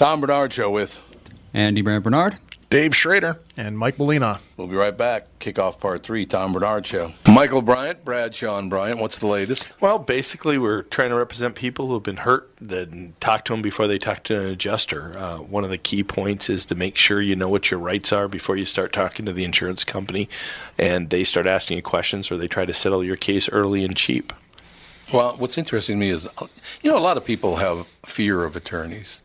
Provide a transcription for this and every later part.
Tom Barnard Show with Andy Brand Bernard. Dave Schrader and Mike Molina. We'll be right back. Kickoff part three, Tom Barnard Show. Michael Bryant, Bradshaw and Bryant. What's the latest? Well, basically, we're trying to represent people who have been hurt, then talk to them before they talk to an adjuster. Uh, one of the key points is to make sure you know what your rights are before you start talking to the insurance company and they start asking you questions or they try to settle your case early and cheap. Well, what's interesting to me is, you know, a lot of people have fear of attorneys.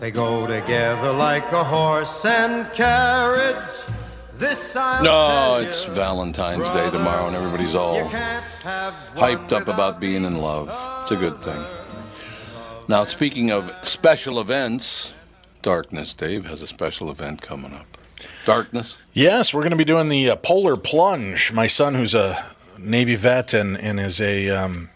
they go together like a horse and carriage. This I'll No, it's you, Valentine's Day tomorrow, and everybody's all you can't have one hyped up about being in love. It's a good thing. Now, speaking of special events, Darkness, Dave has a special event coming up. Darkness? Yes, we're going to be doing the uh, polar plunge. My son, who's a Navy vet and, and is a um,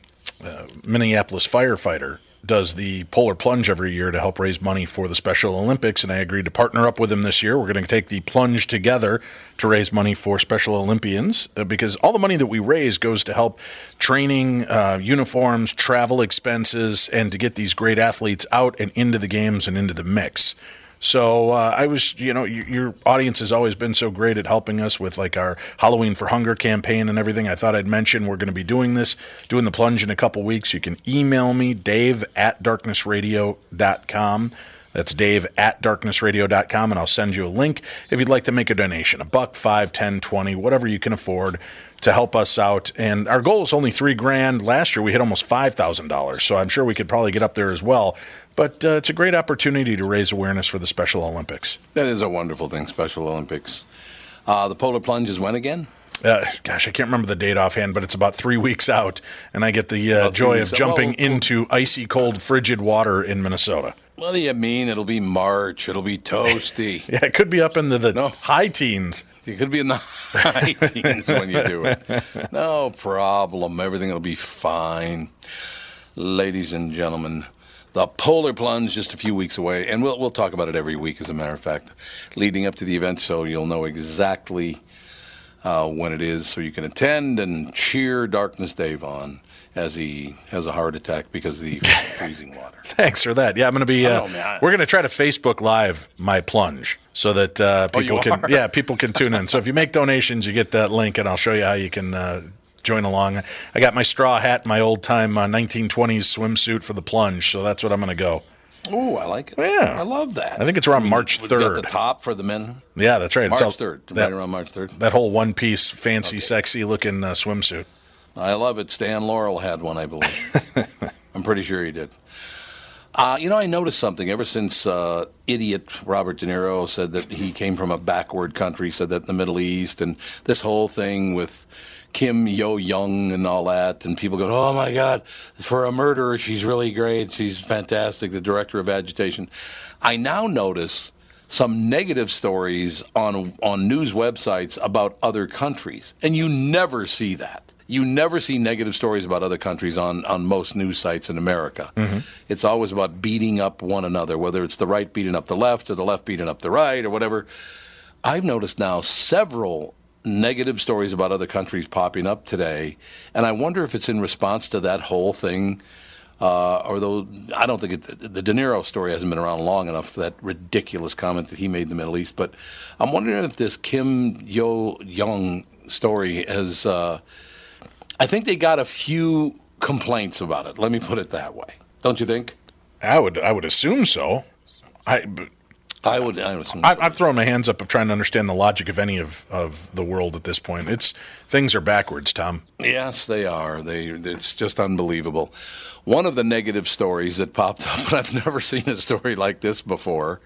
uh, Minneapolis firefighter, does the polar plunge every year to help raise money for the Special Olympics. And I agreed to partner up with him this year. We're going to take the plunge together to raise money for Special Olympians uh, because all the money that we raise goes to help training, uh, uniforms, travel expenses, and to get these great athletes out and into the games and into the mix. So uh, I was, you know, your, your audience has always been so great at helping us with like our Halloween for Hunger campaign and everything. I thought I'd mention we're going to be doing this, doing the plunge in a couple weeks. You can email me, Dave at darknessradio.com. That's Dave at darknessradio.com, and I'll send you a link if you'd like to make a donation a buck, five, ten, twenty, whatever you can afford to help us out. And our goal is only three grand. Last year we hit almost $5,000, so I'm sure we could probably get up there as well. But uh, it's a great opportunity to raise awareness for the Special Olympics. That is a wonderful thing, Special Olympics. Uh, the polar plunge is when again? Uh, gosh, I can't remember the date offhand, but it's about three weeks out, and I get the uh, joy of jumping well- into icy cold, frigid water in Minnesota. What do you mean? It'll be March. It'll be toasty. Yeah, it could be up into the No. high teens. You could be in the high teens when you do it. No problem. Everything will be fine. Ladies and gentlemen, the polar plunge just a few weeks away, and we'll we'll talk about it every week, as a matter of fact, leading up to the event, so you'll know exactly uh, when it is, so you can attend and cheer Darkness Dave on as he has a heart attack because of the freezing water. Thanks for that. Yeah, I'm going to be. Uh, know, we're going to try to Facebook Live my plunge so that uh, Oh, people you can. are? Yeah, people can tune in. So if you make donations, you get that link, and I'll show you how you can uh, join along. I got my straw hat, my old time uh, 1920s swimsuit for the plunge, so that's what I'm going to go. Oh, I like it. Yeah. I love that. I think it's around March 3rd. the top for the men. Yeah, that's right. March third, That, right around March third. that whole one piece, fancy, sexy looking uh, swimsuit. I love it. Stan Laurel had one, I believe. I'm pretty sure he did. Uh, you know, I noticed something ever since uh, idiot Robert De Niro said that he came from a backward country, said that in the Middle East, and this whole thing with Kim Yo Jong and all that, and people go, "Oh my God, for a murderer, she's really great. She's fantastic." The director of Agitation. I now notice some negative stories on on news websites about other countries, and you never see that. You never see negative stories about other countries on, on most news sites in America. It's always about beating up one another, whether it's the right beating up the left or the left beating up the right or whatever. I've noticed now several negative stories about other countries popping up today, and I wonder if it's in response to that whole thing. Uh, or though I don't think it, the De Niro story hasn't been around long enough for that ridiculous comment that he made in the Middle East. But I'm wondering if this Kim Yo Jong story has. Uh, I think they got a few complaints about it. Let me put it that way. Don't you think? I would, I would assume so. I, but I would. I would assume I, I've thrown my hands up of trying to understand the logic of any of, of the world at this point. It's things are backwards, Tom. Yes, they are. They. It's just unbelievable. One of the negative stories that popped up, and I've never seen a story like this before.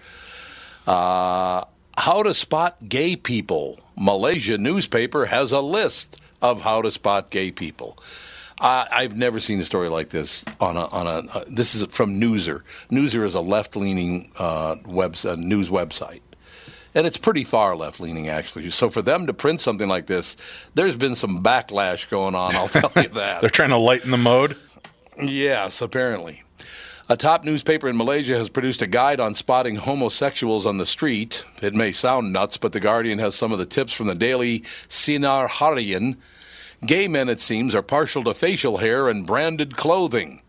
Uh, how to spot gay people. Malaysia newspaper has a list of how to spot gay people. Uh, I've never seen a story like this on a on a. Uh, this is from Newser. Newser is a left-leaning uh, web uh, news website, and it's pretty far left-leaning actually. So for them to print something like this, there's been some backlash going on. I'll tell you that. They're trying to lighten the mode. Yes, apparently. A top newspaper in Malaysia has produced a guide on spotting homosexuals on the street. It may sound nuts, but The Guardian has some of the tips from the daily Sinar Harian. Gay men, it seems, are partial to facial hair and branded clothing,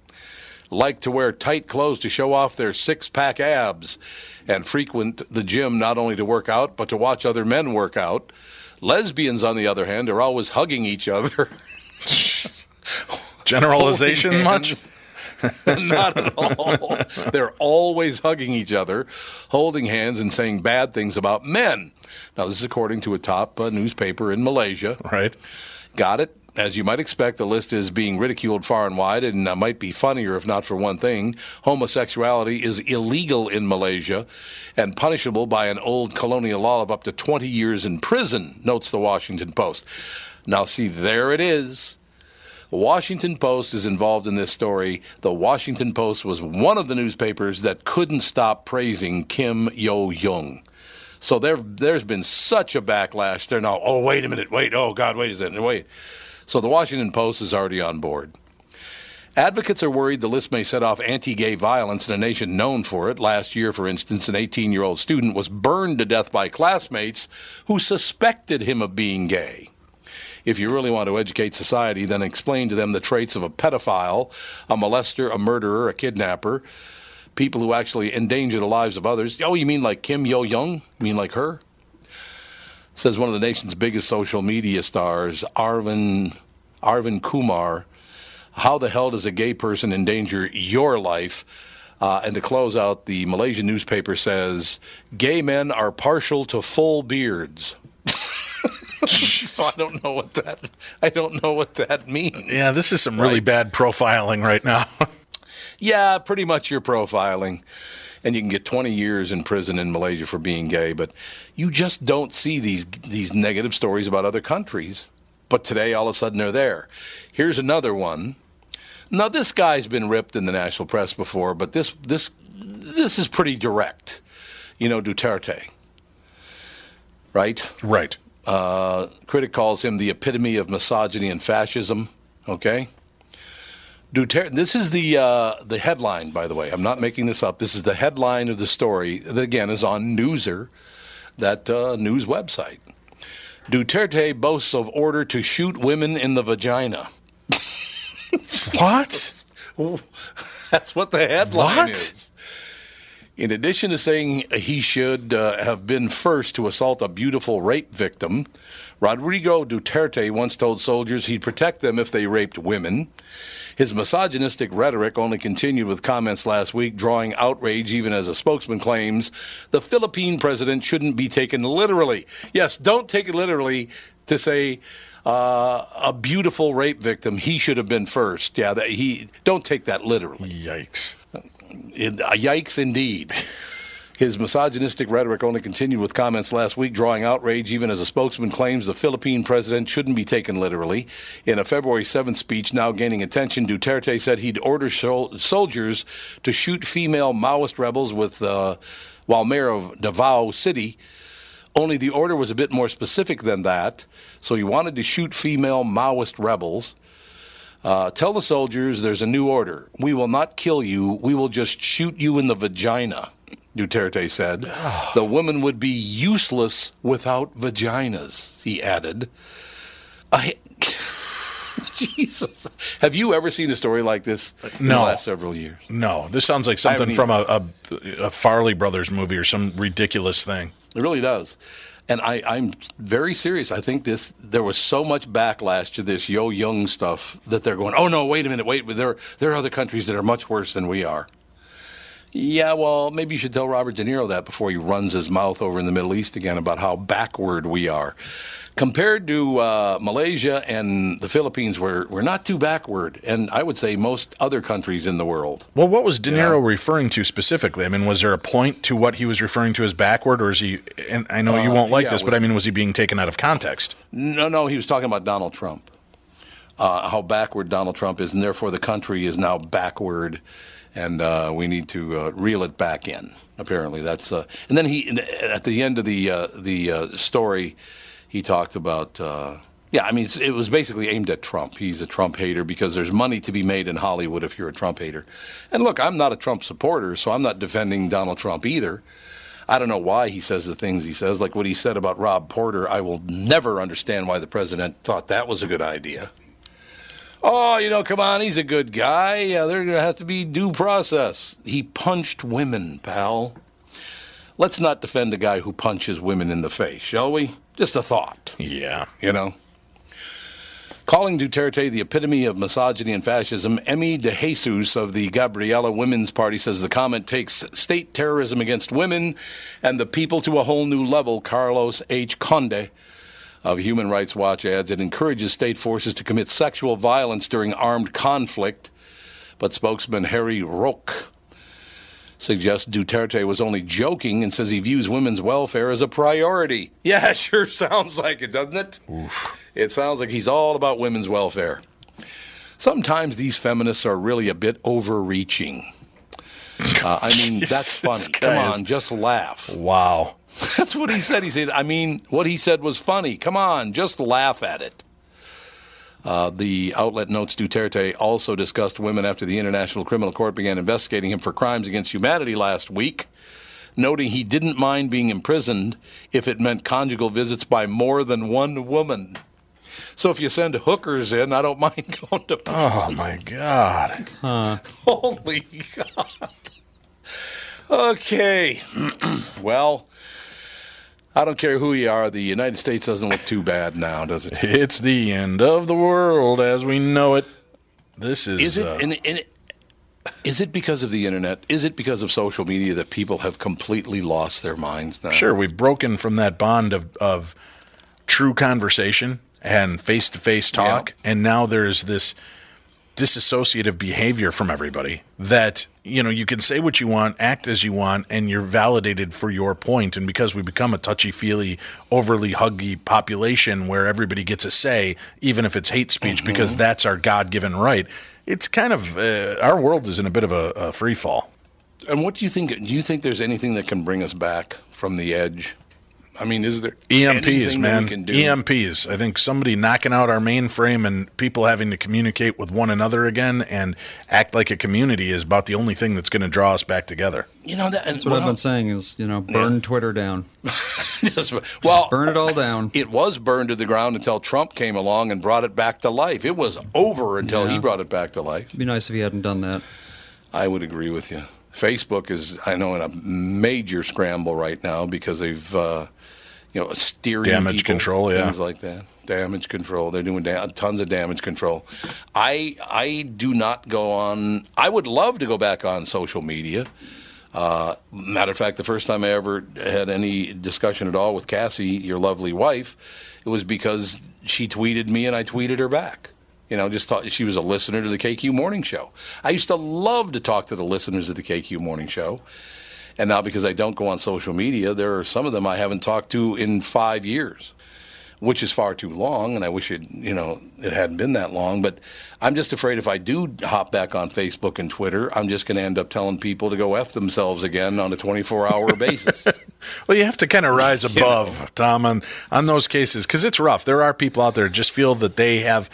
like to wear tight clothes to show off their six pack abs, and frequent the gym not only to work out, but to watch other men work out. Lesbians, on the other hand, are always hugging each other. Generalization oh, Holding much? Not at all. They're always hugging each other, holding hands, and saying bad things about men. Now, this is according to a top uh, newspaper in Malaysia. Right. Got it? As you might expect, the list is being ridiculed far and wide and uh, might be funnier if not for one thing. Homosexuality is illegal in Malaysia and punishable by an old colonial law of up to 20 years in prison, notes the Washington Post. Now, see, there it is. The Washington Post is involved in this story. The Washington Post was one of the newspapers that couldn't stop praising Kim Yo Jong. So there, there's been such a backlash. They're now, oh, wait a minute, wait, oh, God, wait a second, wait. So the Washington Post is already on board. Advocates are worried the list may set off anti gay violence in a nation known for it. Last year, for instance, an 18 year old student was burned to death by classmates who suspected him of being gay. If you really want to educate society, then explain to them the traits of a pedophile, a molester, a murderer, a kidnapper, people who actually endanger the lives of others. Oh, you mean like Kim Yo Jong? You mean like her? Says one of the nation's biggest social media stars, Arvin Arvin Kumar. How the hell does a gay person endanger your life? Uh, and to close out, the Malaysian newspaper says gay men are partial to full beards. so I don't know what that I don't know what that means. Yeah, this is some really Right. bad profiling right now. Yeah, pretty much you're profiling. And you can get 20 years in prison in Malaysia for being gay, but you just don't see these these negative stories about other countries. but today all of a sudden they're there. Here's another one. Now this guy's been ripped in the national press before, but this this this is pretty direct. You know, Duterte, right? Right. Uh, critic calls him the epitome of misogyny and fascism. Okay. Duterte. This is the uh, the headline, by the way. I'm not making this up. This is the headline of the story that again is on Newser, that uh, news website. Duterte boasts of order to shoot women in the vagina. What? That's what the headline What? is. In addition to saying he should uh, have been first to assault a beautiful rape victim, Rodrigo Duterte once told soldiers he'd protect them if they raped women. His misogynistic rhetoric only continued with comments last week, drawing outrage even as a spokesman claims the Philippine president shouldn't be taken literally. Yes, don't take it literally to say uh, a beautiful rape victim. He should have been first. Yeah, that he don't take that literally. Yikes. It- uh, yikes, indeed. His misogynistic rhetoric only continued with comments last week, drawing outrage even as a spokesman claims the Philippine president shouldn't be taken literally. In a February 7th speech now gaining attention, Duterte said he'd order sol- soldiers to shoot female Maoist rebels with, uh, while mayor of Davao City. Only the order was a bit more specific than that, so he wanted to shoot female Maoist rebels. Uh, tell the soldiers there's a new order. We will not kill you. We will just shoot you in the vagina, Duterte said. the women would be useless without vaginas, he added. I. Jesus. Have you ever seen a story like this in the No. last several years? No, this sounds like something from a, a, a Farrelly Brothers movie or some ridiculous thing. It really does. And I, I'm very serious. I think this there was so much backlash to this Yo Jong stuff that they're going, oh no, wait a minute, wait, there there are other countries that are much worse than we are. Yeah, well, maybe you should tell Robert De Niro that before he runs his mouth over in the Middle East again about how backward we are. Compared to uh, Malaysia and the Philippines, we're, we're not too backward, and I would say most other countries in the world. Well, what was De Niro referring to specifically? I mean, was there a point to what he was referring to as backward, or is he? And I know you Uh, won't like yeah, this, it but I mean, was he being taken out of context? No, no, he was talking about Donald Trump. Uh, how backward Donald Trump is, and therefore the country is now backward, and uh, we need to uh, reel it back in. Apparently, that's. Uh, and then he, at the end of the uh, the uh, story, he talked about. Uh, yeah, I mean, it was basically aimed at Trump. He's a Trump hater because there's money to be made in Hollywood if you're a Trump hater. And look, I'm not a Trump supporter, so I'm not defending Donald Trump either. I don't know why he says the things he says, like what he said about Rob Porter. I will never understand why the president thought that was a good idea. Oh, you know, come on, he's a good guy. Yeah, there's going to have to be due process. He punched women, pal. Let's not defend a guy who punches women in the face, shall we? Just a thought, Yeah. you know? Calling Duterte the epitome of misogyny and fascism, Emmi De Jesus of the Gabriela Women's Party says the comment takes state terrorism against women and the people to a whole new level. Carlos H. Conde of Human Rights Watch adds it encourages state forces to commit sexual violence during armed conflict. But spokesman Harry Roque suggests Duterte was only joking and says he views women's welfare as a priority. Yeah, sure sounds like it, doesn't it? It sounds like he's all about women's welfare. Sometimes these feminists are really a bit overreaching. Uh, I mean, that's funny. Come on, just laugh. Wow. That's what he said. He said, I mean, what he said was funny. Come on, just laugh at it. Uh, the outlet notes Duterte also discussed women after the International Criminal Court began investigating him for crimes against humanity last week, noting he didn't mind being imprisoned if it meant conjugal visits by more than one woman. So if you send hookers in, I don't mind going to prison. Oh my God. Holy God. Okay. well, I don't care who you are. The United States doesn't look too bad now, does it? It's the end of the world as we know it. This is. Is it? uh, and, and it is it because of the internet? Is it because of social media that people have completely lost their minds now? Sure, we've broken from that bond of, of true conversation and face to face talk, and now there's this disassociative behavior from everybody that you know you can say what you want act as you want and you're validated for your point. and because we become a touchy-feely overly huggy population where everybody gets a say even if it's hate speech mm-hmm. because that's our god-given right it's kind of uh, our world is in a bit of a, a free fall and what do you think do you think there's anything that can bring us back from the edge I mean, is there EMPs, man? EMPs. I think somebody knocking out our mainframe and people having to communicate with one another again and act like a community is about the only thing that's going to draw us back together. You know, that, that's what well, I've been saying is, you know, burn yeah. Twitter down. Just, well, Just burn it all down. It was burned to the ground until Trump came along and brought it back to life. It was over until yeah. he brought it back to life. It'd be nice if he hadn't done that. I would agree with you. Facebook is, I know, in a major scramble right now because they've. Uh, you know, steering damage people, control, yeah, things like that. Damage control. They're doing da- tons of damage control. I I do not go on. I would love to go back on social media. Uh, matter of fact, the first time I ever had any discussion at all with Cassie, your lovely wife, it was because she tweeted me and I tweeted her back. You know, just thought she was a listener to the KQ Morning Show. I used to love to talk to the listeners of the KQ Morning Show. And now because I don't go on social media, there are some of them I haven't talked to in five years, which is far too long. And I wish it, you know, it hadn't been that long. But I'm just afraid if I do hop back on Facebook and Twitter, I'm just going to end up telling people to go f themselves again on a 24 hour basis. well, you have to kind of rise above, you know. Tom, on on those cases because it's rough. There are people out there just feel that they have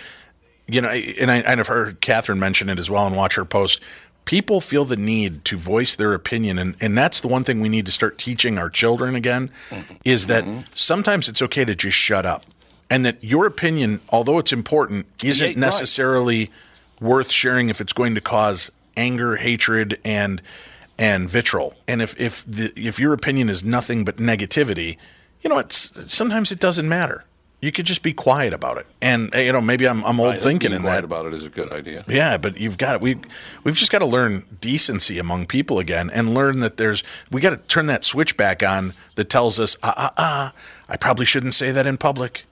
you know, and I, have heard Catherine mention it as well and watch her post people feel the need to voice their opinion and, and that's the one thing we need to start teaching our children again is that mm-hmm. sometimes it's okay to just shut up and that your opinion although it's important isn't yeah, necessarily right. worth sharing if it's going to cause anger hatred and and vitriol and if if the if your opinion is nothing but negativity you know it's sometimes it doesn't matter you could just be quiet about it. And you know, maybe I'm I'm old thinking in that quiet that. about it is a good idea. Yeah, but you've got we we've just got to learn decency among people again, and learn that there's we got to turn that switch back on that tells us ah ah ah I probably shouldn't say that in public.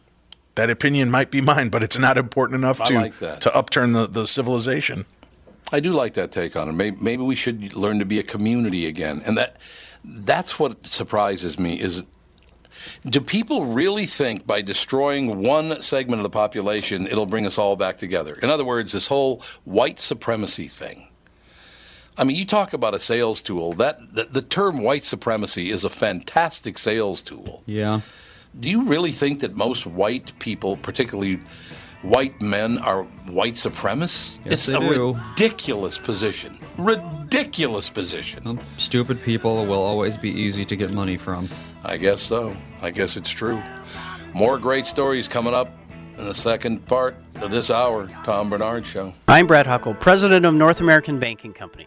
That opinion might be mine, but it's not important enough to like to upturn the, the civilization. I do like that take on it. Maybe, maybe we should learn to be a community again, and that that's what surprises me is do people really think by destroying one segment of the population, it'll bring us all back together? In other words, this whole white supremacy thing. I mean, you talk about a sales tool. That the, the term white supremacy is a fantastic sales tool. Yeah. Do you really think that most white people, particularly white men are white supremacists? Yes, it's a do. ridiculous position. Ridiculous position. Well, stupid people will always be easy to get money from. I guess so. I guess it's true. More great stories coming up in the second part of this hour, Tom Barnard Show. I'm Brad Huckle, president of North American Banking Company.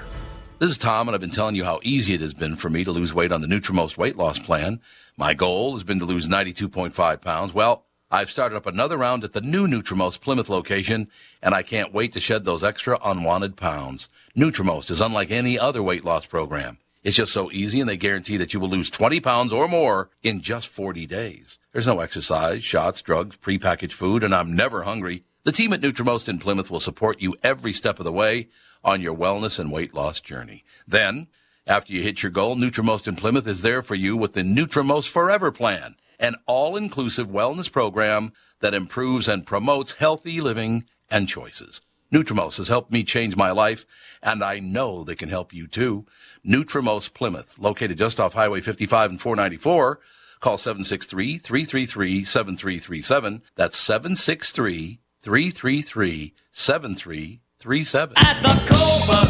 This is Tom, and I've been telling you how easy it has been for me to lose weight on the Nutrimost weight loss plan. My goal has been to lose 92.5 pounds. Well, I've started up another round at the new Nutrimost Plymouth location, and I can't wait to shed those extra unwanted pounds. Nutrimost is unlike any other weight loss program. It's just so easy, and they guarantee that you will lose 20 pounds or more in just 40 days. There's no exercise, shots, drugs, prepackaged food, and I'm never hungry. The team at Nutrimost in Plymouth will support you every step of the way on your wellness and weight loss journey. Then, after you hit your goal, Nutrimost in Plymouth is there for you with the Nutrimost Forever Plan, an all-inclusive wellness program that improves and promotes healthy living and choices. Nutrimost has helped me change my life, and I know they can help you too. Nutrimost Plymouth, located just off Highway 55 and 494. Call 763-333-7337. That's 763-333-7337 three seven. At the Copa,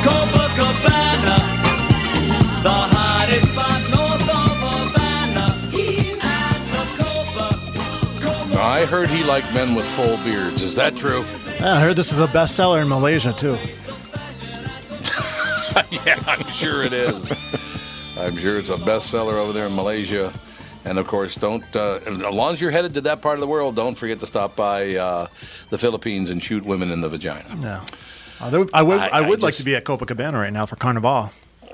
Copacabana, the hottest spot north of Havana. Here at the Copa, Copa. I heard he liked men with full beards. Is that true? I heard this is a bestseller in Malaysia too. yeah, I'm sure it is. I'm sure it's a bestseller over there in Malaysia. And of course, don't uh, as long as you're headed to that part of the world, don't forget to stop by uh, the Philippines and shoot women in the vagina. No. Uh, I would, I- I, would I like just- to be at Copacabana right now for Carnival.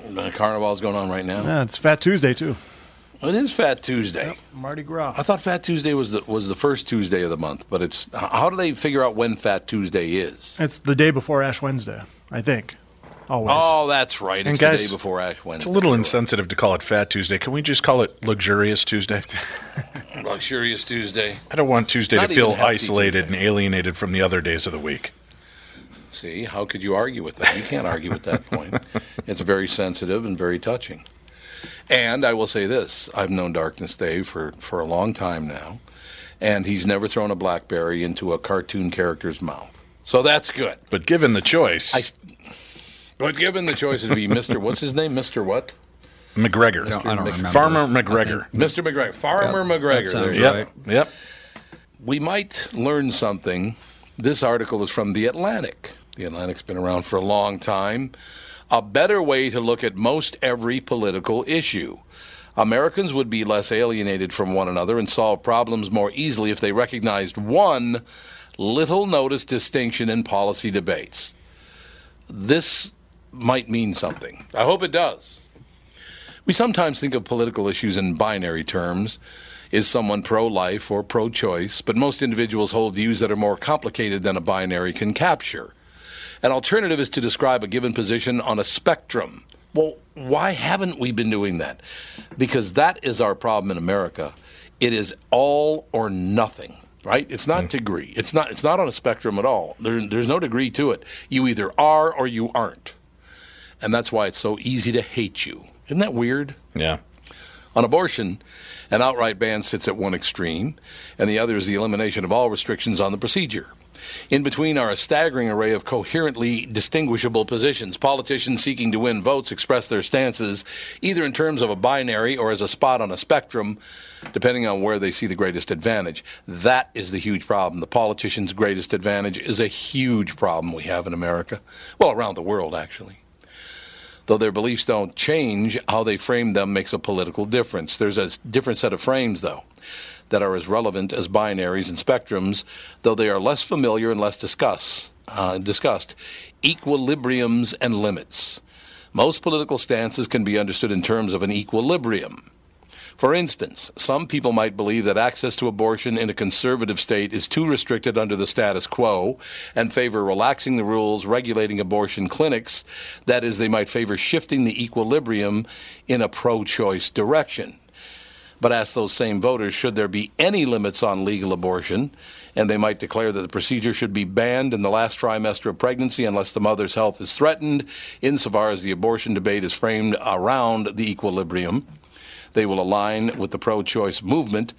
The carnival's going on right now. Yeah, it's Fat Tuesday too. It is Fat Tuesday. Mardi Gras. I thought Fat Tuesday was the was the first Tuesday of the month, but it's how do they figure out when Fat Tuesday is? It's the day before Ash Wednesday, I think. Always. Oh, that's right. And It's guys, the day before Ash Wednesday. It's a little insensitive to call it Fat Tuesday. Can we just call it Luxurious Tuesday? Luxurious Tuesday. I don't want Tuesday Not to feel isolated and alienated from the other days of the week. See, how could you argue with that? You can't argue with that point. It's very sensitive and very touching. And I will say this I've known Darkness Dave for, for a long time now, and he's never thrown a Blackberry into a cartoon character's mouth. So that's good. But given the choice, I, but given the choice to be Mr. What's his name? Mr. What? McGregor. I don't, I don't remember. Farmer. McGregor. Mr. McGregor. Farmer Yeah, McGregor. that sounds There Yep. right. Yep. we might learn something. This article is from The Atlantic. The Atlantic's been around for a long time. A better way to look at most every political issue. Americans would be less alienated from one another and solve problems more easily if they recognized one little noticed distinction in policy debates. This might mean something. I hope it does. We sometimes think of political issues in binary terms. Is someone pro life or pro choice? But most individuals hold views that are more complicated than a binary can capture. An alternative is to describe a given position on a spectrum. Well, why haven't we been doing that? Because that is our problem in America. It is all or nothing, right? It's not hmm. degree. It's not. It's not on a spectrum at all. There, there's no degree to it. You either are or you aren't, and that's why it's so easy to hate you. Isn't that weird? Yeah. On abortion, an outright ban sits at one extreme, and the other is the elimination of all restrictions on the procedure. In between are a staggering array of coherently distinguishable positions. Politicians seeking to win votes express their stances either in terms of a binary or as a spot on a spectrum, depending on where they see the greatest advantage. That is the huge problem. The politician's greatest advantage is a huge problem we have in America. Well, around the world, actually though their beliefs don't change, how they frame them makes a political difference. There's a different set of frames, though, that are as relevant as binaries and spectrums, though they are less familiar and less discuss, uh, discussed. Equilibriums and limits. Most political stances can be understood in terms of an equilibrium. For instance, some people might believe that access to abortion in a conservative state is too restricted under the status quo and favor relaxing the rules regulating abortion clinics. That is, they might favor shifting the equilibrium in a pro choice direction. But ask those same voters should there be any limits on legal abortion, and they might declare that the procedure should be banned in the last trimester of pregnancy unless the mother's health is threatened, insofar as the abortion debate is framed around the equilibrium they will align with the pro choice movement,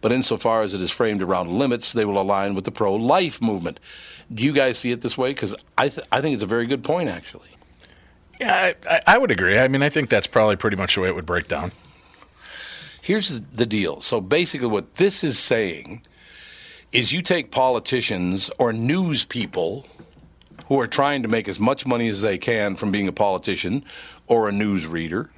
but insofar as it is framed around limits, they will align with the pro life movement. Do you guys see it this way? Because I, th- I think it's a very good point, actually. Yeah, I, I, would agree. I mean, I think that's probably pretty much the way it would break down. Here's the, deal. So basically, what this is saying is you take politicians or news people who are trying to make as much money as they can from being a politician or a news reader.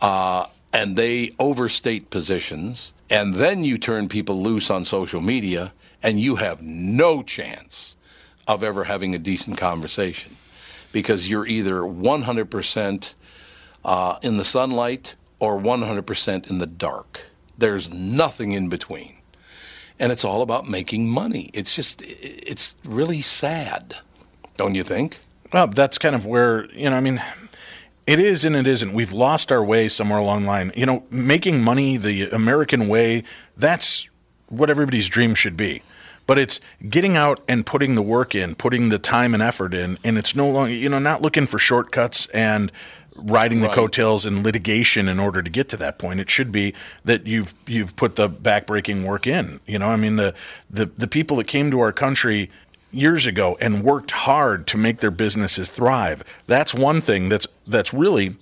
Uh, and they overstate positions, and then you turn people loose on social media, and you have no chance of ever having a decent conversation because you're either 100% uh, in the sunlight or 100% in the dark. There's nothing in between. And it's all about making money. It's just, it's really sad, don't you think? Well, that's kind of where, you know, I mean, it is and it isn't. We've lost our way somewhere along the line. You know, making money the American way, that's what everybody's dream should be. But it's getting out and putting the work in, putting the time and effort in, and it's no longer, you know, not looking for shortcuts and riding the Right. coattails and litigation in order to get to that point. It should be that you've you've put the backbreaking work in. You know, I mean the the the people that came to our country years ago and worked hard to make their businesses thrive. That's one thing that's that's really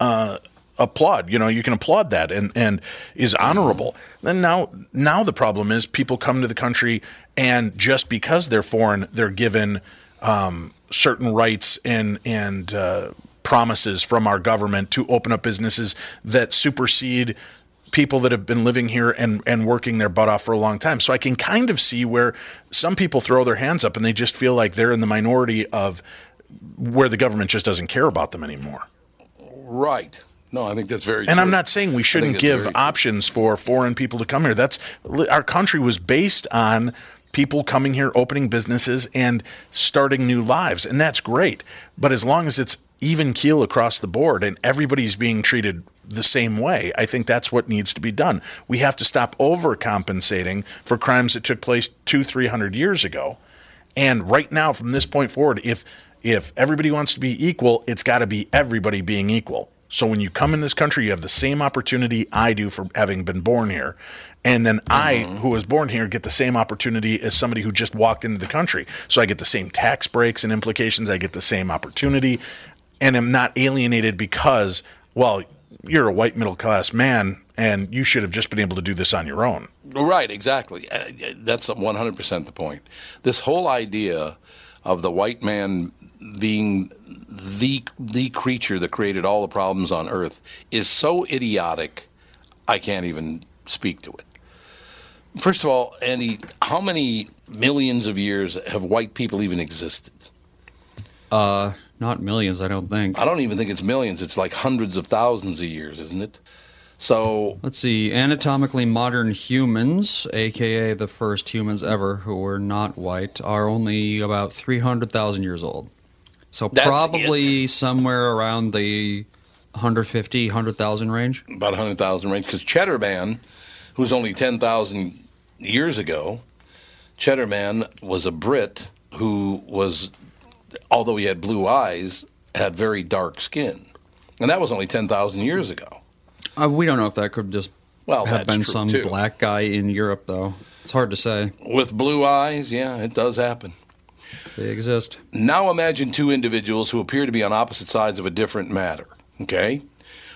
uh, applaud. You know, you can applaud that and and is honorable. Then now now the problem is people come to the country and just because they're foreign, they're given um, certain rights and and uh, promises from our government to open up businesses that supersede people that have been living here and, and working their butt off for a long time. So I can kind of see where some people throw their hands up and they just feel like they're in the minority of where the government just doesn't care about them anymore. Right. No, I think that's very And true. I'm not saying we shouldn't give options for foreign people to come here. That's our country was based on people coming here, opening businesses, and starting new lives, and that's great. But as long as it's even keel across the board and everybody's being treated the same way, I think that's what needs to be done. We have to stop overcompensating for crimes that took place two, three hundred years ago. And right now, from this point forward, if if everybody wants to be equal, it's got to be everybody being equal. So when you come in this country, you have the same opportunity I do for having been born here. And then I, mm-hmm. who was born here, get the same opportunity as somebody who just walked into the country. So I get the same tax breaks and implications. I get the same opportunity and am not alienated because, well, you're a white middle class man and you should have just been able to do this on your own. Right, exactly. Uh, That's 100% the point. This whole idea of the white man being the the creature that created all the problems on earth is so idiotic I can't even speak to it. First of all, Andy, how many millions of years have white people even existed? Uh, not millions, I don't think. I don't even think it's millions. It's like hundreds of thousands of years, isn't it? So Let's see. Anatomically modern humans, aka the first humans ever who were not white, are only about 300,000 years old. So That's probably somewhere around the 150, 100,000 range. about 100,000 range because Cheddar Man, who's only 10,000 years ago, Cheddar Man was a Brit who was, although he had blue eyes, had very dark skin. And that was only 10,000 years ago. Uh, we don't know if that could just Well, have that's been some too. black guy in Europe, though. It's hard to say. With blue eyes, yeah, it does happen. They exist. Now imagine two individuals who appear to be on opposite sides of a different matter. Okay?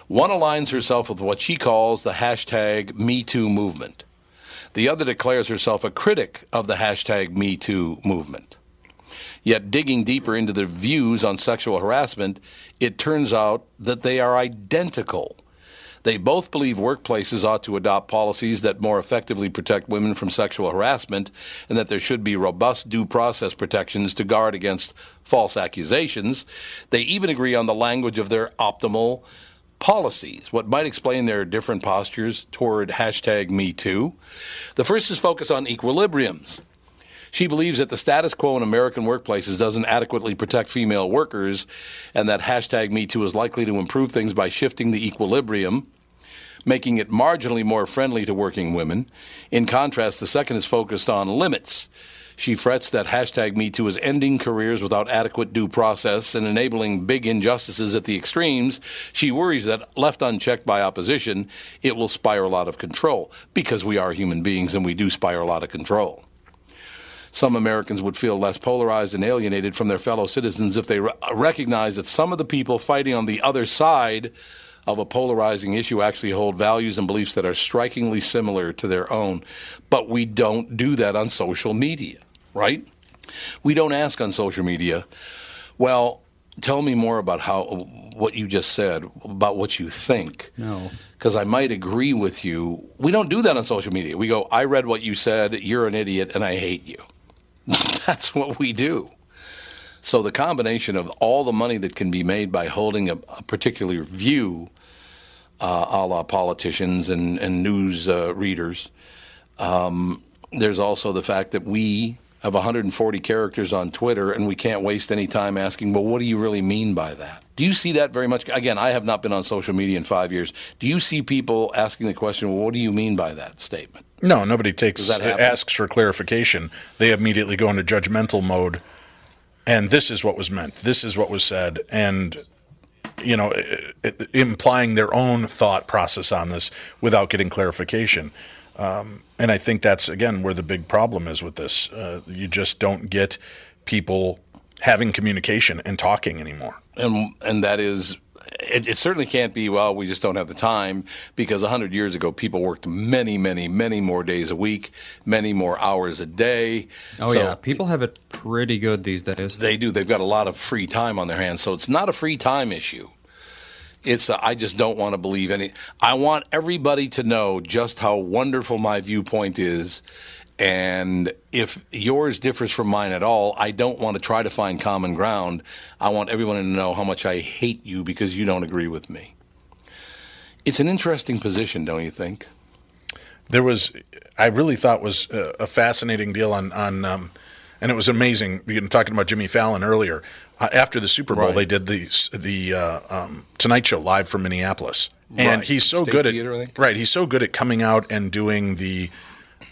One aligns herself with what she calls the hashtag MeToo movement. The other declares herself a critic of the hashtag MeToo movement. Yet, digging deeper into their views on sexual harassment, it turns out that they are identical. They both believe workplaces ought to adopt policies that more effectively protect women from sexual harassment and that there should be robust due process protections to guard against false accusations. They even agree on the language of their optimal policies, what might explain their different postures toward hashtag MeToo. The first is focus on equilibriums. She believes that the status quo in American workplaces doesn't adequately protect female workers and that hashtag MeToo is likely to improve things by shifting the equilibrium, making it marginally more friendly to working women. In contrast, the second is focused on limits. She frets that hashtag MeToo is ending careers without adequate due process and enabling big injustices at the extremes. She worries that, left unchecked by opposition, it will spiral out of control because we are human beings and we do spiral out of control. Some Americans would feel less polarized and alienated from their fellow citizens if they re- recognize that some of the people fighting on the other side of a polarizing issue actually hold values and beliefs that are strikingly similar to their own. But we don't do that on social media, right? We don't ask on social media, well, tell me more about how what you just said, about what you think No. because I might agree with you. We don't do that on social media. We go, I read what you said, you're an idiot, and I hate you. That's what we do. So the combination of all the money that can be made by holding a, a particular view, uh, a la politicians and, and news uh, readers, um, there's also the fact that we have 140 characters on Twitter and we can't waste any time asking, well, what do you really mean by that? Do you see that very much? Again, I have not been on social media in five years. Do you see people asking the question, well, what do you mean by that statement? No, nobody takes asks for clarification. They immediately go into judgmental mode, and this is what was meant. This is what was said, and you know, it, it- implying their own thought process on this without getting clarification. Um, and I think that's again where the big problem is with this. Uh, you just don't get people having communication and talking anymore. And, and that is it, it certainly can't be, well, we just don't have the time because 100 years ago, people worked many, many, many more days a week, many more hours a day. Oh So yeah, people have it pretty good these days. They do. They've got a lot of free time on their hands. So it's not a free time issue. It's a, I just don't want to believe any. I want everybody to know just how wonderful my viewpoint is. And if yours differs from mine at all, I don't want to try to find common ground. I want everyone to know how much I hate you because you don't agree with me. It's an interesting position, don't you think? There was, I really thought was a, fascinating deal on on, um, and it was amazing. You know, talking about Jimmy Fallon earlier. Uh, after the Super Bowl, Right. they did the the uh, um, Tonight Show live from Minneapolis, and Right. he's so State good at Theater, think. right. He's so good at coming out and doing the.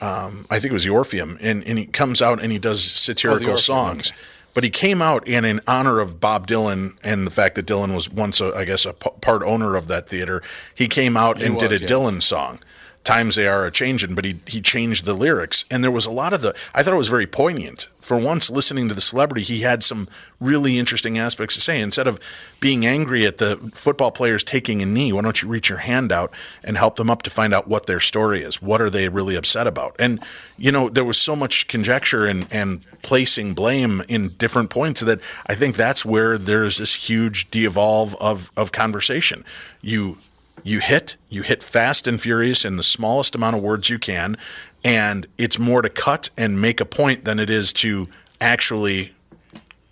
Um, I think it was the Orpheum, and, and he comes out and he does satirical Orpheum, songs. okay. But he came out and in honor of Bob Dylan and the fact that Dylan was once, a, I guess, a p- part owner of that theater. He came out He and did a yeah. Dylan song. Times they are a changing, but he he changed the lyrics, and there was a lot of the. I thought it was very poignant. For once, listening to the celebrity, he had some really interesting aspects to say. Instead of being angry at the football players taking a knee, why don't you reach your hand out and help them up to find out what their story is? What are they really upset about? And you know, there was so much conjecture and and placing blame in different points that I think that's where there's this huge de-evolve of of conversation. You you hit you hit fast and furious in the smallest amount of words you can and it's more to cut and make a point than it is to actually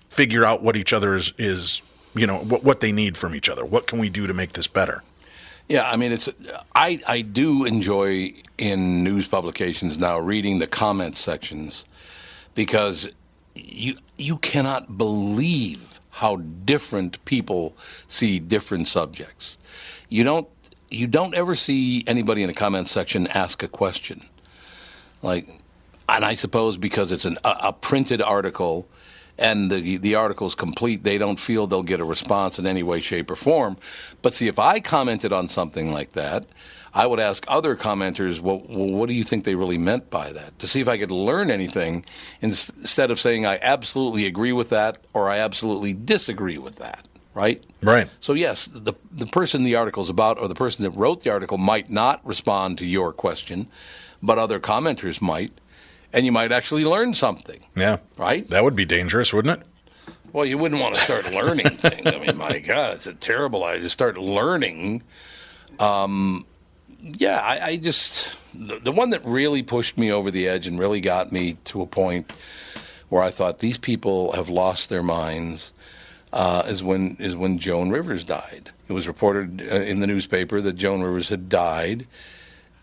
figure out what each other is is you know what, what they need from each other what can we do to make this better Yeah, I mean, it's I I do enjoy in news publications now reading the comment sections because you you cannot believe how different people see different subjects. You don't you don't ever see anybody in a comment section ask a question. Like and I suppose because it's an, a, a printed article and the the article's complete, they don't feel they'll get a response in any way, shape, or form. But see, if I commented on something like that, I would ask other commenters, well what do you think they really meant by that? To see if I could learn anything instead of saying I absolutely agree with that or I absolutely disagree with that, right? right So yes, the the person the article's about or the person that wrote the article might not respond to your question, but other commenters might, and you might actually learn something, yeah right? that would be dangerous wouldn't it Well, you wouldn't want to start learning things. I mean, my God, it's a terrible idea to start learning. Um, yeah, I, I just the, the one that really pushed me over the edge and really got me to a point where I thought these people have lost their minds uh, is when is when Joan Rivers died. It was reported uh, in the newspaper that Joan Rivers had died,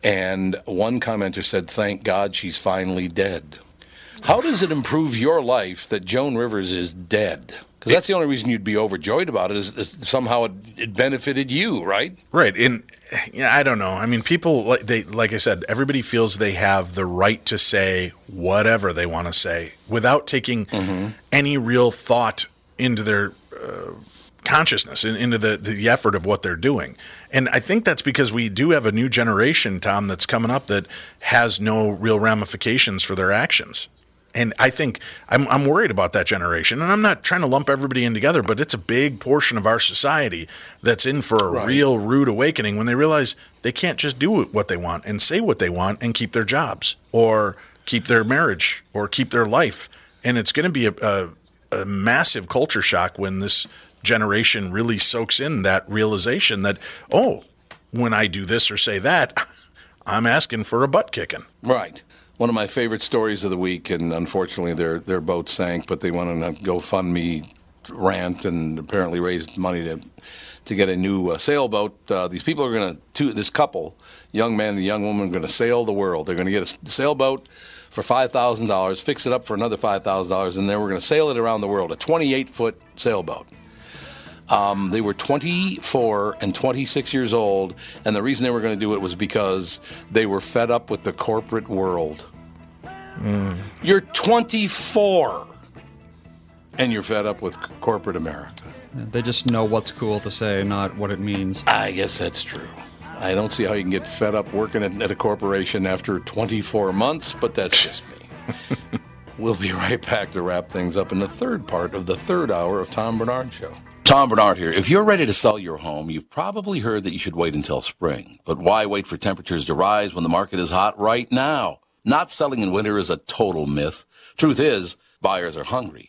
and one commenter said, "Thank God she's finally dead." How does it improve your life that Joan Rivers is dead? Because that's the only reason you'd be overjoyed about it is, is somehow it, it benefited you, right? Right. And yeah, I don't know. I mean, people like they like I said, everybody feels they have the right to say whatever they want to say without taking any real thought into their uh, consciousness and into the the effort of what they're doing. And I think that's because we do have a new generation, Tom, that's coming up that has no real ramifications for their actions. And I think I'm, I'm worried about that generation. And I'm not trying to lump everybody in together, but it's a big portion of our society that's in for a Right. real rude awakening when they realize they can't just do what they want and say what they want and keep their jobs or keep their marriage or keep their life. And it's going to be a, a, a massive culture shock when this generation really soaks in that realization that, oh, when I do this or say that, I'm asking for a butt kicking. Right. One of my favorite stories of the week, and unfortunately their their boat sank, but they went on a GoFundMe rant and apparently raised money to to get a new uh, sailboat. Uh, these people are going to, this couple, young man and young woman, are going to sail the world. They're going to get a sailboat for five thousand dollars, fix it up for another five thousand dollars, and then we're going to sail it around the world. A twenty-eight foot sailboat. Um, they were 24 and 26 years old, and the reason they were going to do it was because they were fed up with the corporate world. You're 24, and you're fed up with corporate America. They just know what's cool to say, not what it means. I guess that's true. I don't see how you can get fed up working at, at a corporation after 24 months, but that's just me. we'll be right back to wrap things up in the third part of the third hour of Tom Barnard Show. Tom Barnard here. If you're ready to sell your home, you've probably heard that you should wait until spring. But why wait for temperatures to rise when the market is hot right now? Not selling in winter is a total myth. Truth is, buyers are hungry.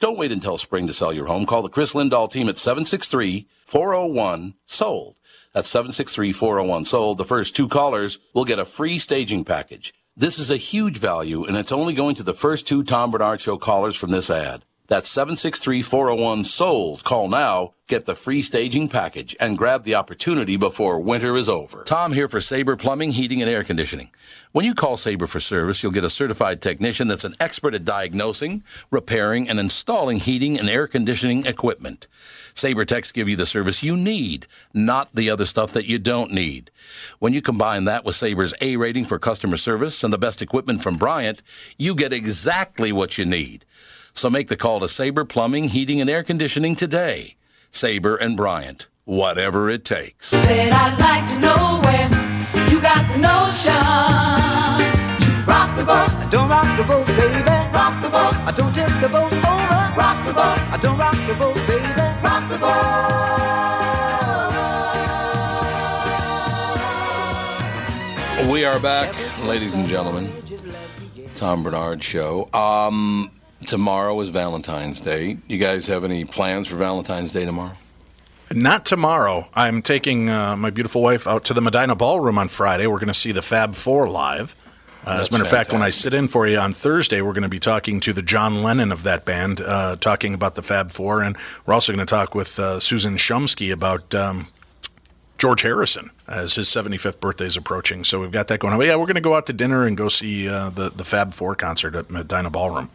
Don't wait until spring to sell your home. Call the Chris Lindahl team at 763-401-SOLD. That's 763-401-SOLD. The first two callers will get a free staging package. This is a huge value, and it's only going to the first two Tom Barnard Show callers from this ad. That's 763-401-SOLD. Call now, get the free staging package, and grab the opportunity before winter is over. Tom here for Sabre Plumbing, Heating, and Air Conditioning. When you call Sabre for service, you'll get a certified technician that's an expert at diagnosing, repairing, and installing heating and air conditioning equipment. Sabre Techs give you the service you need, not the other stuff that you don't need. When you combine that with Sabre's A rating for customer service and the best equipment from Bryant, you get exactly what you need. So make the call to Sabre Plumbing, Heating, and Air Conditioning today. Sabre and Bryant, whatever it takes. Said I'd like to know where you got the notion to rock the boat. Don't rock the boat, baby. Rock the boat. I don't tip the boat over. Rock the boat. I don't rock the boat, baby. Rock the boat. We are back, ladies and gentlemen. Tom Barnard Show. Um, tomorrow is Valentine's Day. You guys have any plans for Valentine's Day tomorrow? Not tomorrow. I'm taking uh, my beautiful wife out to the Medina Ballroom on Friday. We're going to see the Fab Four live. Uh, as a matter of fact, when I sit in for you on Thursday, we're going to be talking to the John Lennon of that band, uh, talking about the Fab Four, and we're also going to talk with uh, Susan Shumsky about um, George Harrison as his 75th birthday is approaching. So we've got that going on. But yeah, we're going to go out to dinner and go see uh, the the Fab Four concert at Medina Ballroom.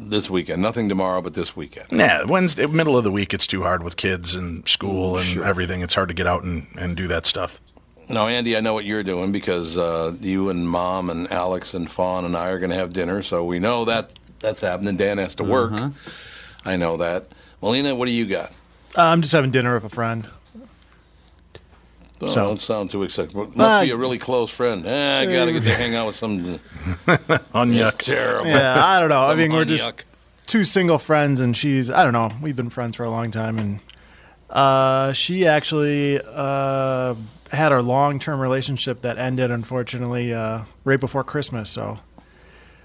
This weekend. Nothing tomorrow, but this weekend. Nah, Wednesday, middle of the week, it's too hard with kids and school and everything. It's hard to get out and, and do that stuff. No, Andy, I know what you're doing because uh, you and Mom and Alex and Fawn and I are going to have dinner, so we know that that's happening. Dan has to work. Uh-huh. I know that. Melina, what do you got? Uh, I'm just having dinner with a friend. Oh, So- don't sound too excited. Must Uh, be a really close friend. Eh, I got to get to hang out with some. On It's terrible. Yeah, I don't know. I mean, we're unyuck. just two single friends, and she's I don't know. We've been friends for a long time, and uh, she actually uh, had a long term relationship that ended, unfortunately, uh, right before Christmas. So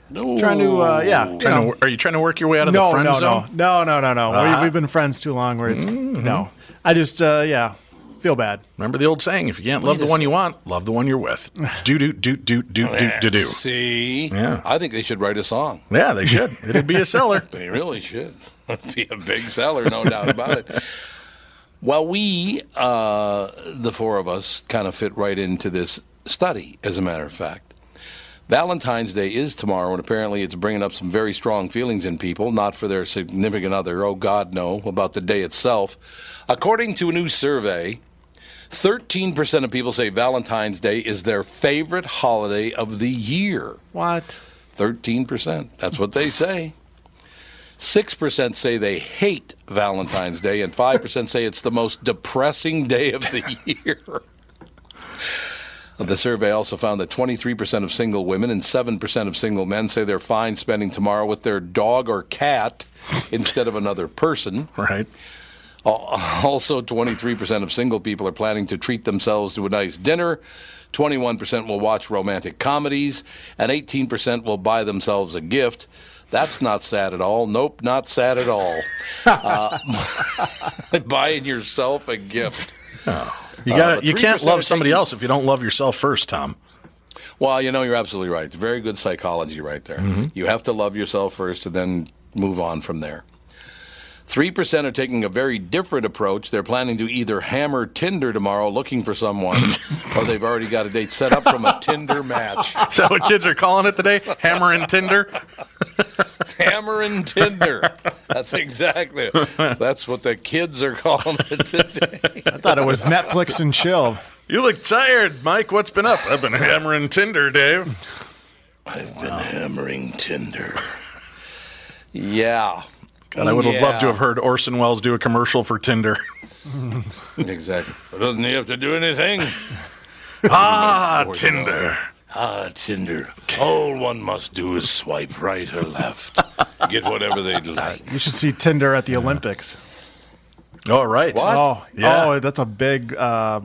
No. trying to uh, yeah, you Trying to know. wor- are you trying to work your way out of no, the friend no, zone? no, no, no, no, no. Ah. We, we've been friends too long. Where it's no. I just uh, yeah, feel bad. Remember the old saying: if you can't love the a one you want, love the one you're with. Do do do do do do do do. See? Yeah. I think they should write a song. Yeah, they should. It'd be a seller. They really should. It'd be a big seller, no doubt about it. Well, we, uh, the four of us, kind of fit right into this study, as a matter of fact. Valentine's Day is tomorrow, and apparently it's bringing up some very strong feelings in people, not for their significant other, oh God, no, about the day itself. According to a new survey, 13% of people say Valentine's Day is their favorite holiday of the year. What? 13%. That's what they say. 6% say they hate Valentine's Day, and 5% say it's the most depressing day of the year. The survey also found that 23% of single women and 7% of single men say they're fine spending tomorrow with their dog or cat instead of another person. Right. Al- Also, 23% of single people are planning to treat themselves to a nice dinner. 21% will watch romantic comedies, and 18% will buy themselves a gift. That's not sad at all. Nope, not sad at all. Uh, buying yourself a gift. You Uh, got. but you can't love somebody taking- else if you don't love yourself first, Tom. Well, you know, you're absolutely right. Very good psychology right there. You have to love yourself first and then move on from there. 3% are taking a very different approach. They're planning to either hammer Tinder tomorrow looking for someone, or they've already got a date set up from a Tinder match. Is that what kids are calling it today? Hammer and Tinder. Hammering Tinder. That's exactly it. That's what the kids are calling it today. I thought it was Netflix and chill. You look tired, Mike. What's been up? I've been hammering Tinder, Dave. I've been hammering Tinder. Yeah. God, I would have loved to have heard Orson Welles do a commercial for Tinder. Exactly. But doesn't he have to do anything? ah, Tinder. Ah, Tinder. All one must do is swipe right or left. Get whatever they'd like. You should see Tinder at the Olympics. All right. What? Oh, Yeah. oh, that's a big uh,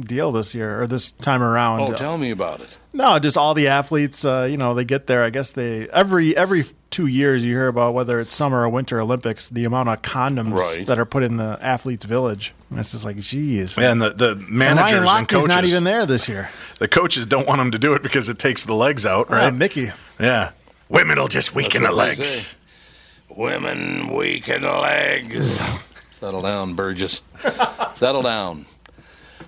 deal this year or this time around. Oh, tell me about it. No, just all the athletes. Uh, you know, they get there. I guess they every every two years you hear about whether it's summer or winter Olympics, the amount of condoms Right. that are put in the athletes' village. And it's just like, geez. And the, the And managers Ryan and coaches, not even there this year. the coaches don't want them to do it because it takes the legs out, Right, right? Mickey. Yeah. Women will just weaken the That's what they legs. Women weaken the legs. Settle down, Burgess. Settle down.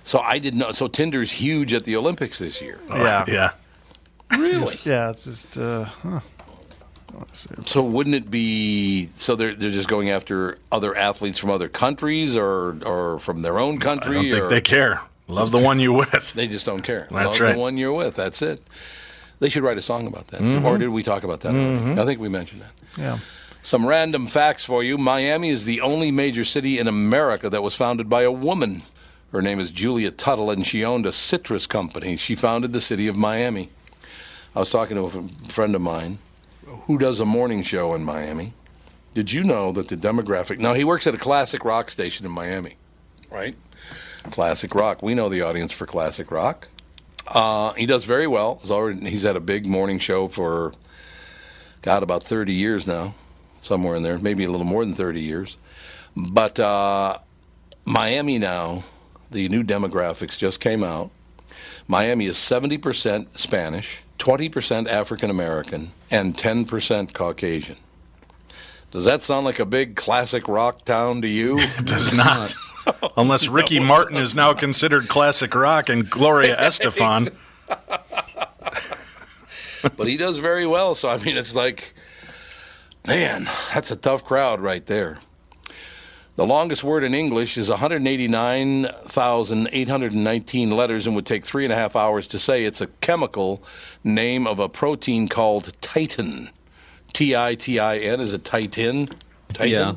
So I didn't know. So Tinder's huge at the Olympics this year. Yeah, Yeah. Really? yeah. It's just, uh, huh. So wouldn't it be? So they're they're just going after other athletes from other countries or or from their own country? I don't think or they care. Love the one you're with. They just don't care. That's Love right. The one you're with. That's it. They should write a song about that. Mm-hmm. Or did we talk about that? already? Mm-hmm. I think we mentioned that. yeah. Some random facts for you. Miami is the only major city in America that was founded by a woman. Her name is Julia Tuttle, and she owned a citrus company. She founded the city of Miami. I was talking to a friend of mine who does a morning show in Miami. Did you know that the demographic? Now, he works at a classic rock station in Miami, right? Classic rock. We know the audience for classic rock. Uh, he does very well. He's, already, he's had a big morning show for, God, about 30 years now somewhere in there, maybe a little more than 30 years. But uh, Miami now, the new demographics just came out. Miami is 70% Spanish, 20% African American, and 10% Caucasian. Does that sound like a big classic rock town to you? It does not. Unless Ricky Martin is now considered classic rock and Gloria Estefan. but he does very well. So I mean, it's like, man, that's a tough crowd right there. The longest word in English is 189,819 letters and would take three and a half hours to say. It's a chemical name of a protein called titin. T I T I N. Is it titin? Titin? Yeah.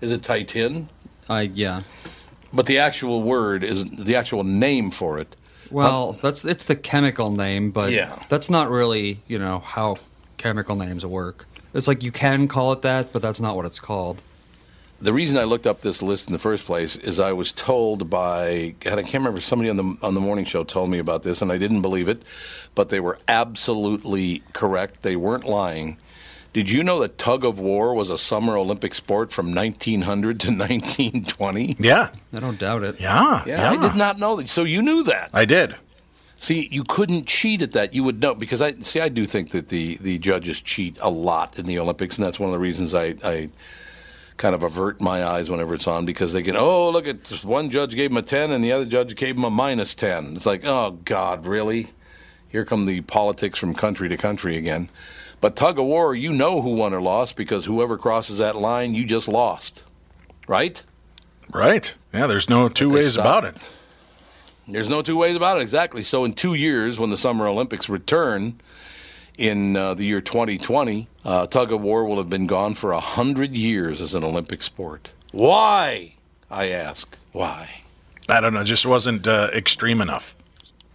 Is it titin? I yeah. But the actual word is the actual name for it. Well, that's it's the chemical name, but Yeah. that's not really you know how chemical names work. It's like you can call it that, but that's not what it's called. The reason I looked up this list in the first place is I was told by God, I can't remember somebody on the on the morning show told me about this and I didn't believe it, but they were absolutely correct. They weren't lying. Did you know that tug of war was a summer Olympic sport from 1900 to 1920? Yeah. I don't doubt it. Yeah. Yeah, I did not know that. So you knew that. I did. See, you couldn't cheat at that. You would know because I see. I do think that the the judges cheat a lot in the Olympics, and that's one of the reasons I. I kind of avert my eyes whenever it's on because they can oh look at this one judge gave him a 10 and the other judge gave him a minus 10 it's like oh god really here come the politics from country to country again but tug of war you know who won or lost because whoever crosses that line you just lost right Right. Yeah, there's no two ways stop about it. There's no two ways about it. Exactly. So in two years, when the Summer Olympics return in uh, the year 2020, uh, tug of war will have been gone for a hundred years as an Olympic sport. Why? I ask. Why? I don't know. Just wasn't uh, extreme enough.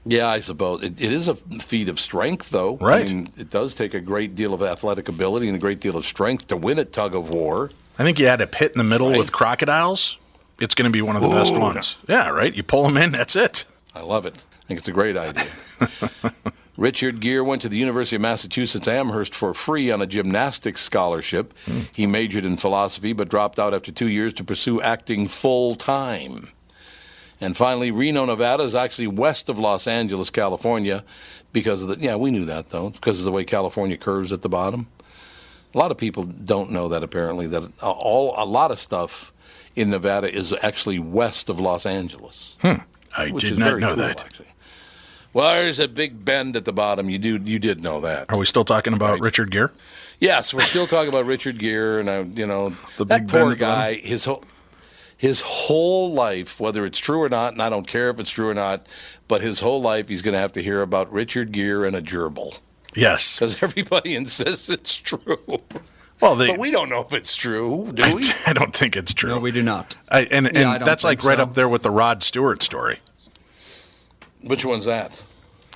Yeah, I suppose it, it is a feat of strength, though. Right. I mean, it does take a great deal of athletic ability and a great deal of strength to win at tug of war. I think you had a pit in the middle Right. with crocodiles. It's going to be one of the best ones. Yeah, right. You pull them in. That's it. I love it. I think it's a great idea. Richard Gere went to the University of Massachusetts Amherst for free on a gymnastics scholarship. He majored in philosophy but dropped out after two years to pursue acting full time. And finally, Reno, Nevada is actually west of Los Angeles, California, because of the yeah we knew that though because of the way California curves at the bottom. A lot of people don't know that apparently that all a lot of stuff in Nevada is actually west of Los Angeles. Hmm. I did not know cool, that. Actually. Well, there's a big bend at the bottom. You do, you did know that. Are we still talking about Right. Richard Gere? Yes, we're still talking about Richard Gere, and I, you know, The that big bend poor at the bottom? guy. His whole his whole life, whether it's true or not, and I don't care if it's true or not, but his whole life he's going to have to hear about Richard Gere and a gerbil Yes. because everybody insists it's true. Well, they, But we don't know if it's true, do I, we? I don't think it's true. No, we do not. I, and and Yeah, I don't that's like think right up there with the Rod Stewart story. Which one's that?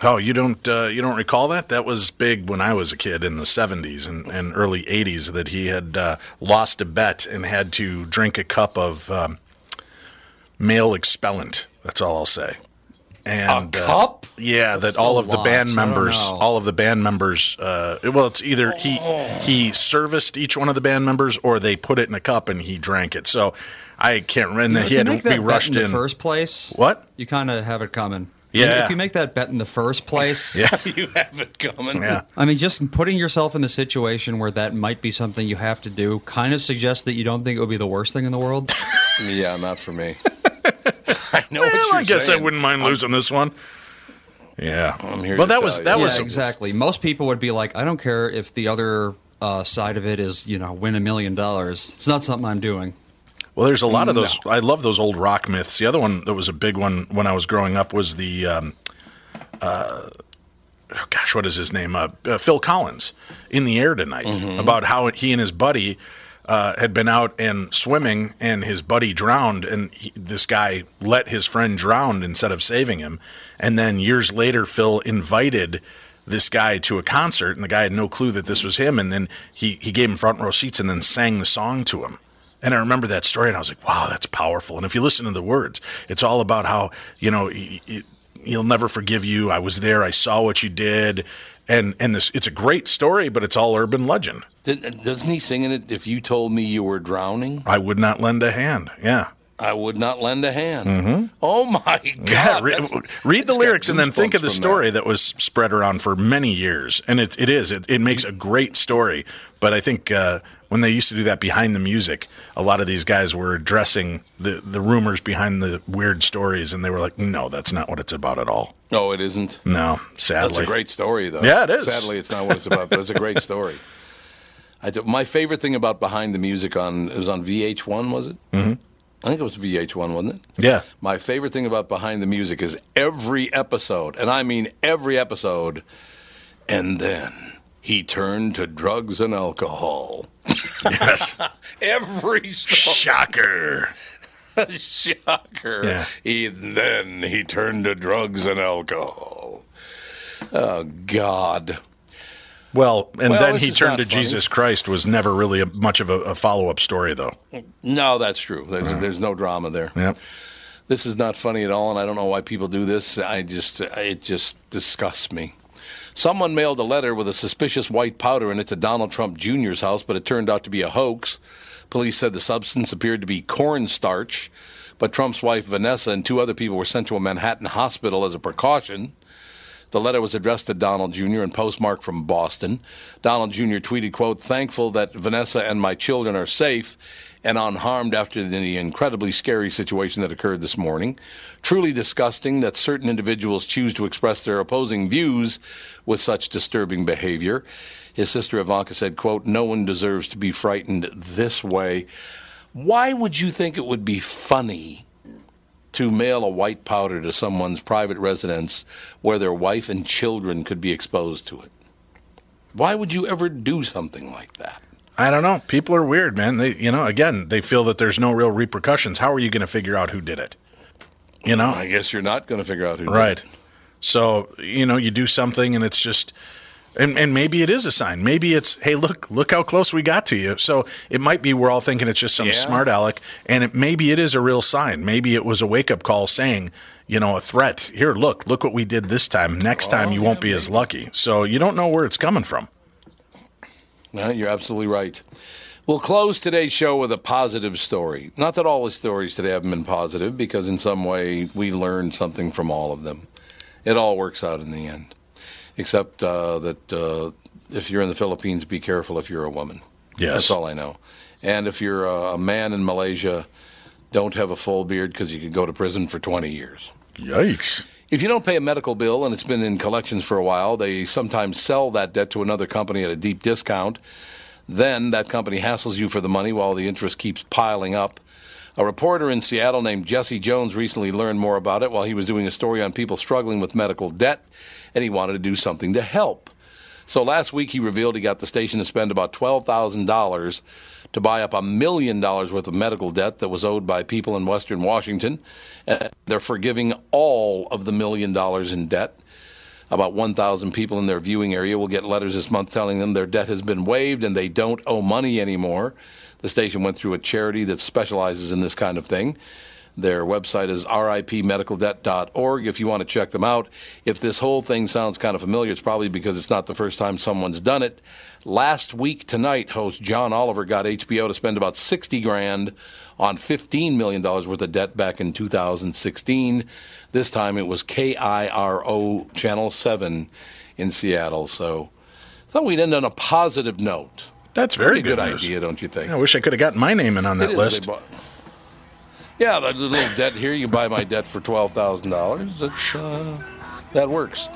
Oh, you don't uh, you don't recall that? That was big when I was a kid in the '70s and, and early '80s. That he had uh, lost a bet and had to drink a cup of um, male expellant. That's all I'll say. And A uh, cup? yeah, that all of the lot. band I don't members, all of the band members. Uh, well, it's either he he serviced each one of the band members, or they put it in a cup and he drank it. So I can't remember. If he had to be rushed in the in. first place. What? You kind of have it coming. Yeah. If you make that bet in the first place, Yeah. you have it coming. Yeah. I mean, just putting yourself in the situation where that might be something you have to do kind of suggests that you don't think it would be the worst thing in the world. Yeah, not for me. I know what Well, you're I guess saying. I wouldn't mind losing this one. Yeah. I'm here Well, to that was that you. was yeah, exactly. Most people would be like, I don't care if the other uh, side of it is, you know, win a million dollars. It's not something I'm doing. Well, there's a lot of those. I love those old rock myths. The other one that was a big one when I was growing up was the, um, uh, oh gosh, what is his name? Uh, uh, Phil Collins in the air tonight about how he and his buddy uh, had been out and swimming, and his buddy drowned, and he, this guy let his friend drown instead of saving him. And then years later, Phil invited this guy to a concert, and the guy had no clue that this was him. And then he he gave him front row seats, and then sang the song to him. And I remember that story, and I was like, "Wow, that's powerful." And if you listen to the words, it's all about how you know he, he, he'll never forgive you. I was there. I saw what you did, and and this it's a great story, but it's all urban legend. Doesn't he sing in it? If you told me you were drowning, I would not lend a hand. Yeah, I would not lend a hand. Oh my God! Mm-hmm. yeah. Re- read the lyrics and then think of the story that. that. was spread around for many years, and it it is it, it makes a great story. But I think. Uh, when they used to do that behind the music, a lot of these guys were addressing the, the rumors behind the weird stories, and they were like, "No, that's not what it's about at all." No, it isn't. No, sadly. That's a great story, though. Yeah, it is. Sadly, it's not what it's about, but it's a great story. I my favorite thing about Behind the Music on it was on VH1, was it? Mm-hmm. I think it was VH1, wasn't it? Yeah. My favorite thing about Behind the Music is every episode, and I mean every episode, and then he turned to drugs and alcohol. Yes. Every story. Shocker. Shocker. Yeah. He then he turned to drugs and alcohol. Oh God. Well, and Well, then he turned to funny. Jesus Christ was never really a, much of a, a follow up story, though. No, that's true. There's, there's no drama there. Yep. This is not funny at all, and I don't know why people do this. I just it just disgusts me. Someone mailed a letter with a suspicious white powder in it to Donald Trump Jr.'s house, but it turned out to be a hoax. Police said the substance appeared to be cornstarch, but Trump's wife Vanessa and two other people were sent to a Manhattan hospital as a precaution. The letter was addressed to Donald Jr. and postmarked from Boston. Donald Jr. tweeted, quote, thankful that Vanessa and my children are safe and unharmed after the incredibly scary situation that occurred this morning. Truly disgusting that certain individuals choose to express their opposing views with such disturbing behavior. His sister Ivanka said, quote, no one deserves to be frightened this way. Why would you think it would be funny to mail a white powder to someone's private residence where their wife and children could be exposed to it? Why would you ever do something like that? I don't know. People are weird, man. They, you know, again, they feel that there's no real repercussions. How are you going to figure out who did it? You know, I guess you're not going to figure out who did right? So you know, you do something, and it's just, and and maybe it is a sign. Maybe it's, hey, look, look how close we got to you. So it might be we're all thinking it's just some Yeah. smart aleck, and it maybe it is a real sign. Maybe it was a wake up call saying. You know, a threat. Here, look, look what we did this time. Next time, you oh, won't be as lucky. So you don't know where it's coming from. No, you're absolutely right. We'll close today's show with a positive story. Not that all the stories today haven't been positive, because in some way we learned something from all of them. It all works out in the end, except uh, that uh, if you're in the Philippines, be careful if you're a woman. Yes. That's all I know. And if you're a, a man in Malaysia, don't have a full beard because you could go to prison for 20 years. Yikes. If you don't pay a medical bill and it's been in collections for a while, they sometimes sell that debt to another company at a deep discount. Then that company hassles you for the money while the interest keeps piling up. A reporter in Seattle named Jesse Jones recently learned more about it while he was doing a story on people struggling with medical debt, and he wanted to do something to help. So last week he revealed he got the station to spend about $12,000 to buy up a million dollars worth of medical debt that was owed by people in Western Washington. And they're forgiving all of the million dollars in debt. About 1,000 people in their viewing area will get letters this month telling them their debt has been waived and they don't owe money anymore. The station went through a charity that specializes in this kind of thing. Their website is ripmedicaldebt.org if you want to check them out. If this whole thing sounds kind of familiar, it's probably because it's not the first time someone's done it. Last week tonight, host John Oliver got HBO to spend about 60 grand on $15 million worth of debt back in 2016. This time it was KIRO Channel 7 in Seattle. So I thought we'd end on a positive note. That's very Pretty good, good idea, don't you think? I wish I could have gotten my name in on that list. Bought- Yeah, the little debt here. You buy my debt for twelve thousand dollars. That's uh, that works.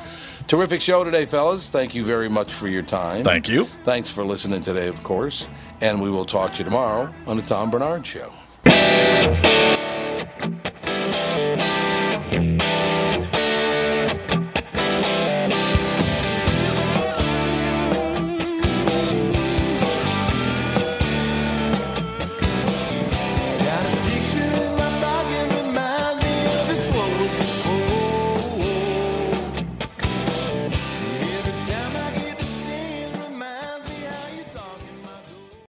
Terrific show today, fellas. Thank you very much for your time. Thank you. Thanks for listening today, of course. And we will talk to you tomorrow on the Tom Barnard Show.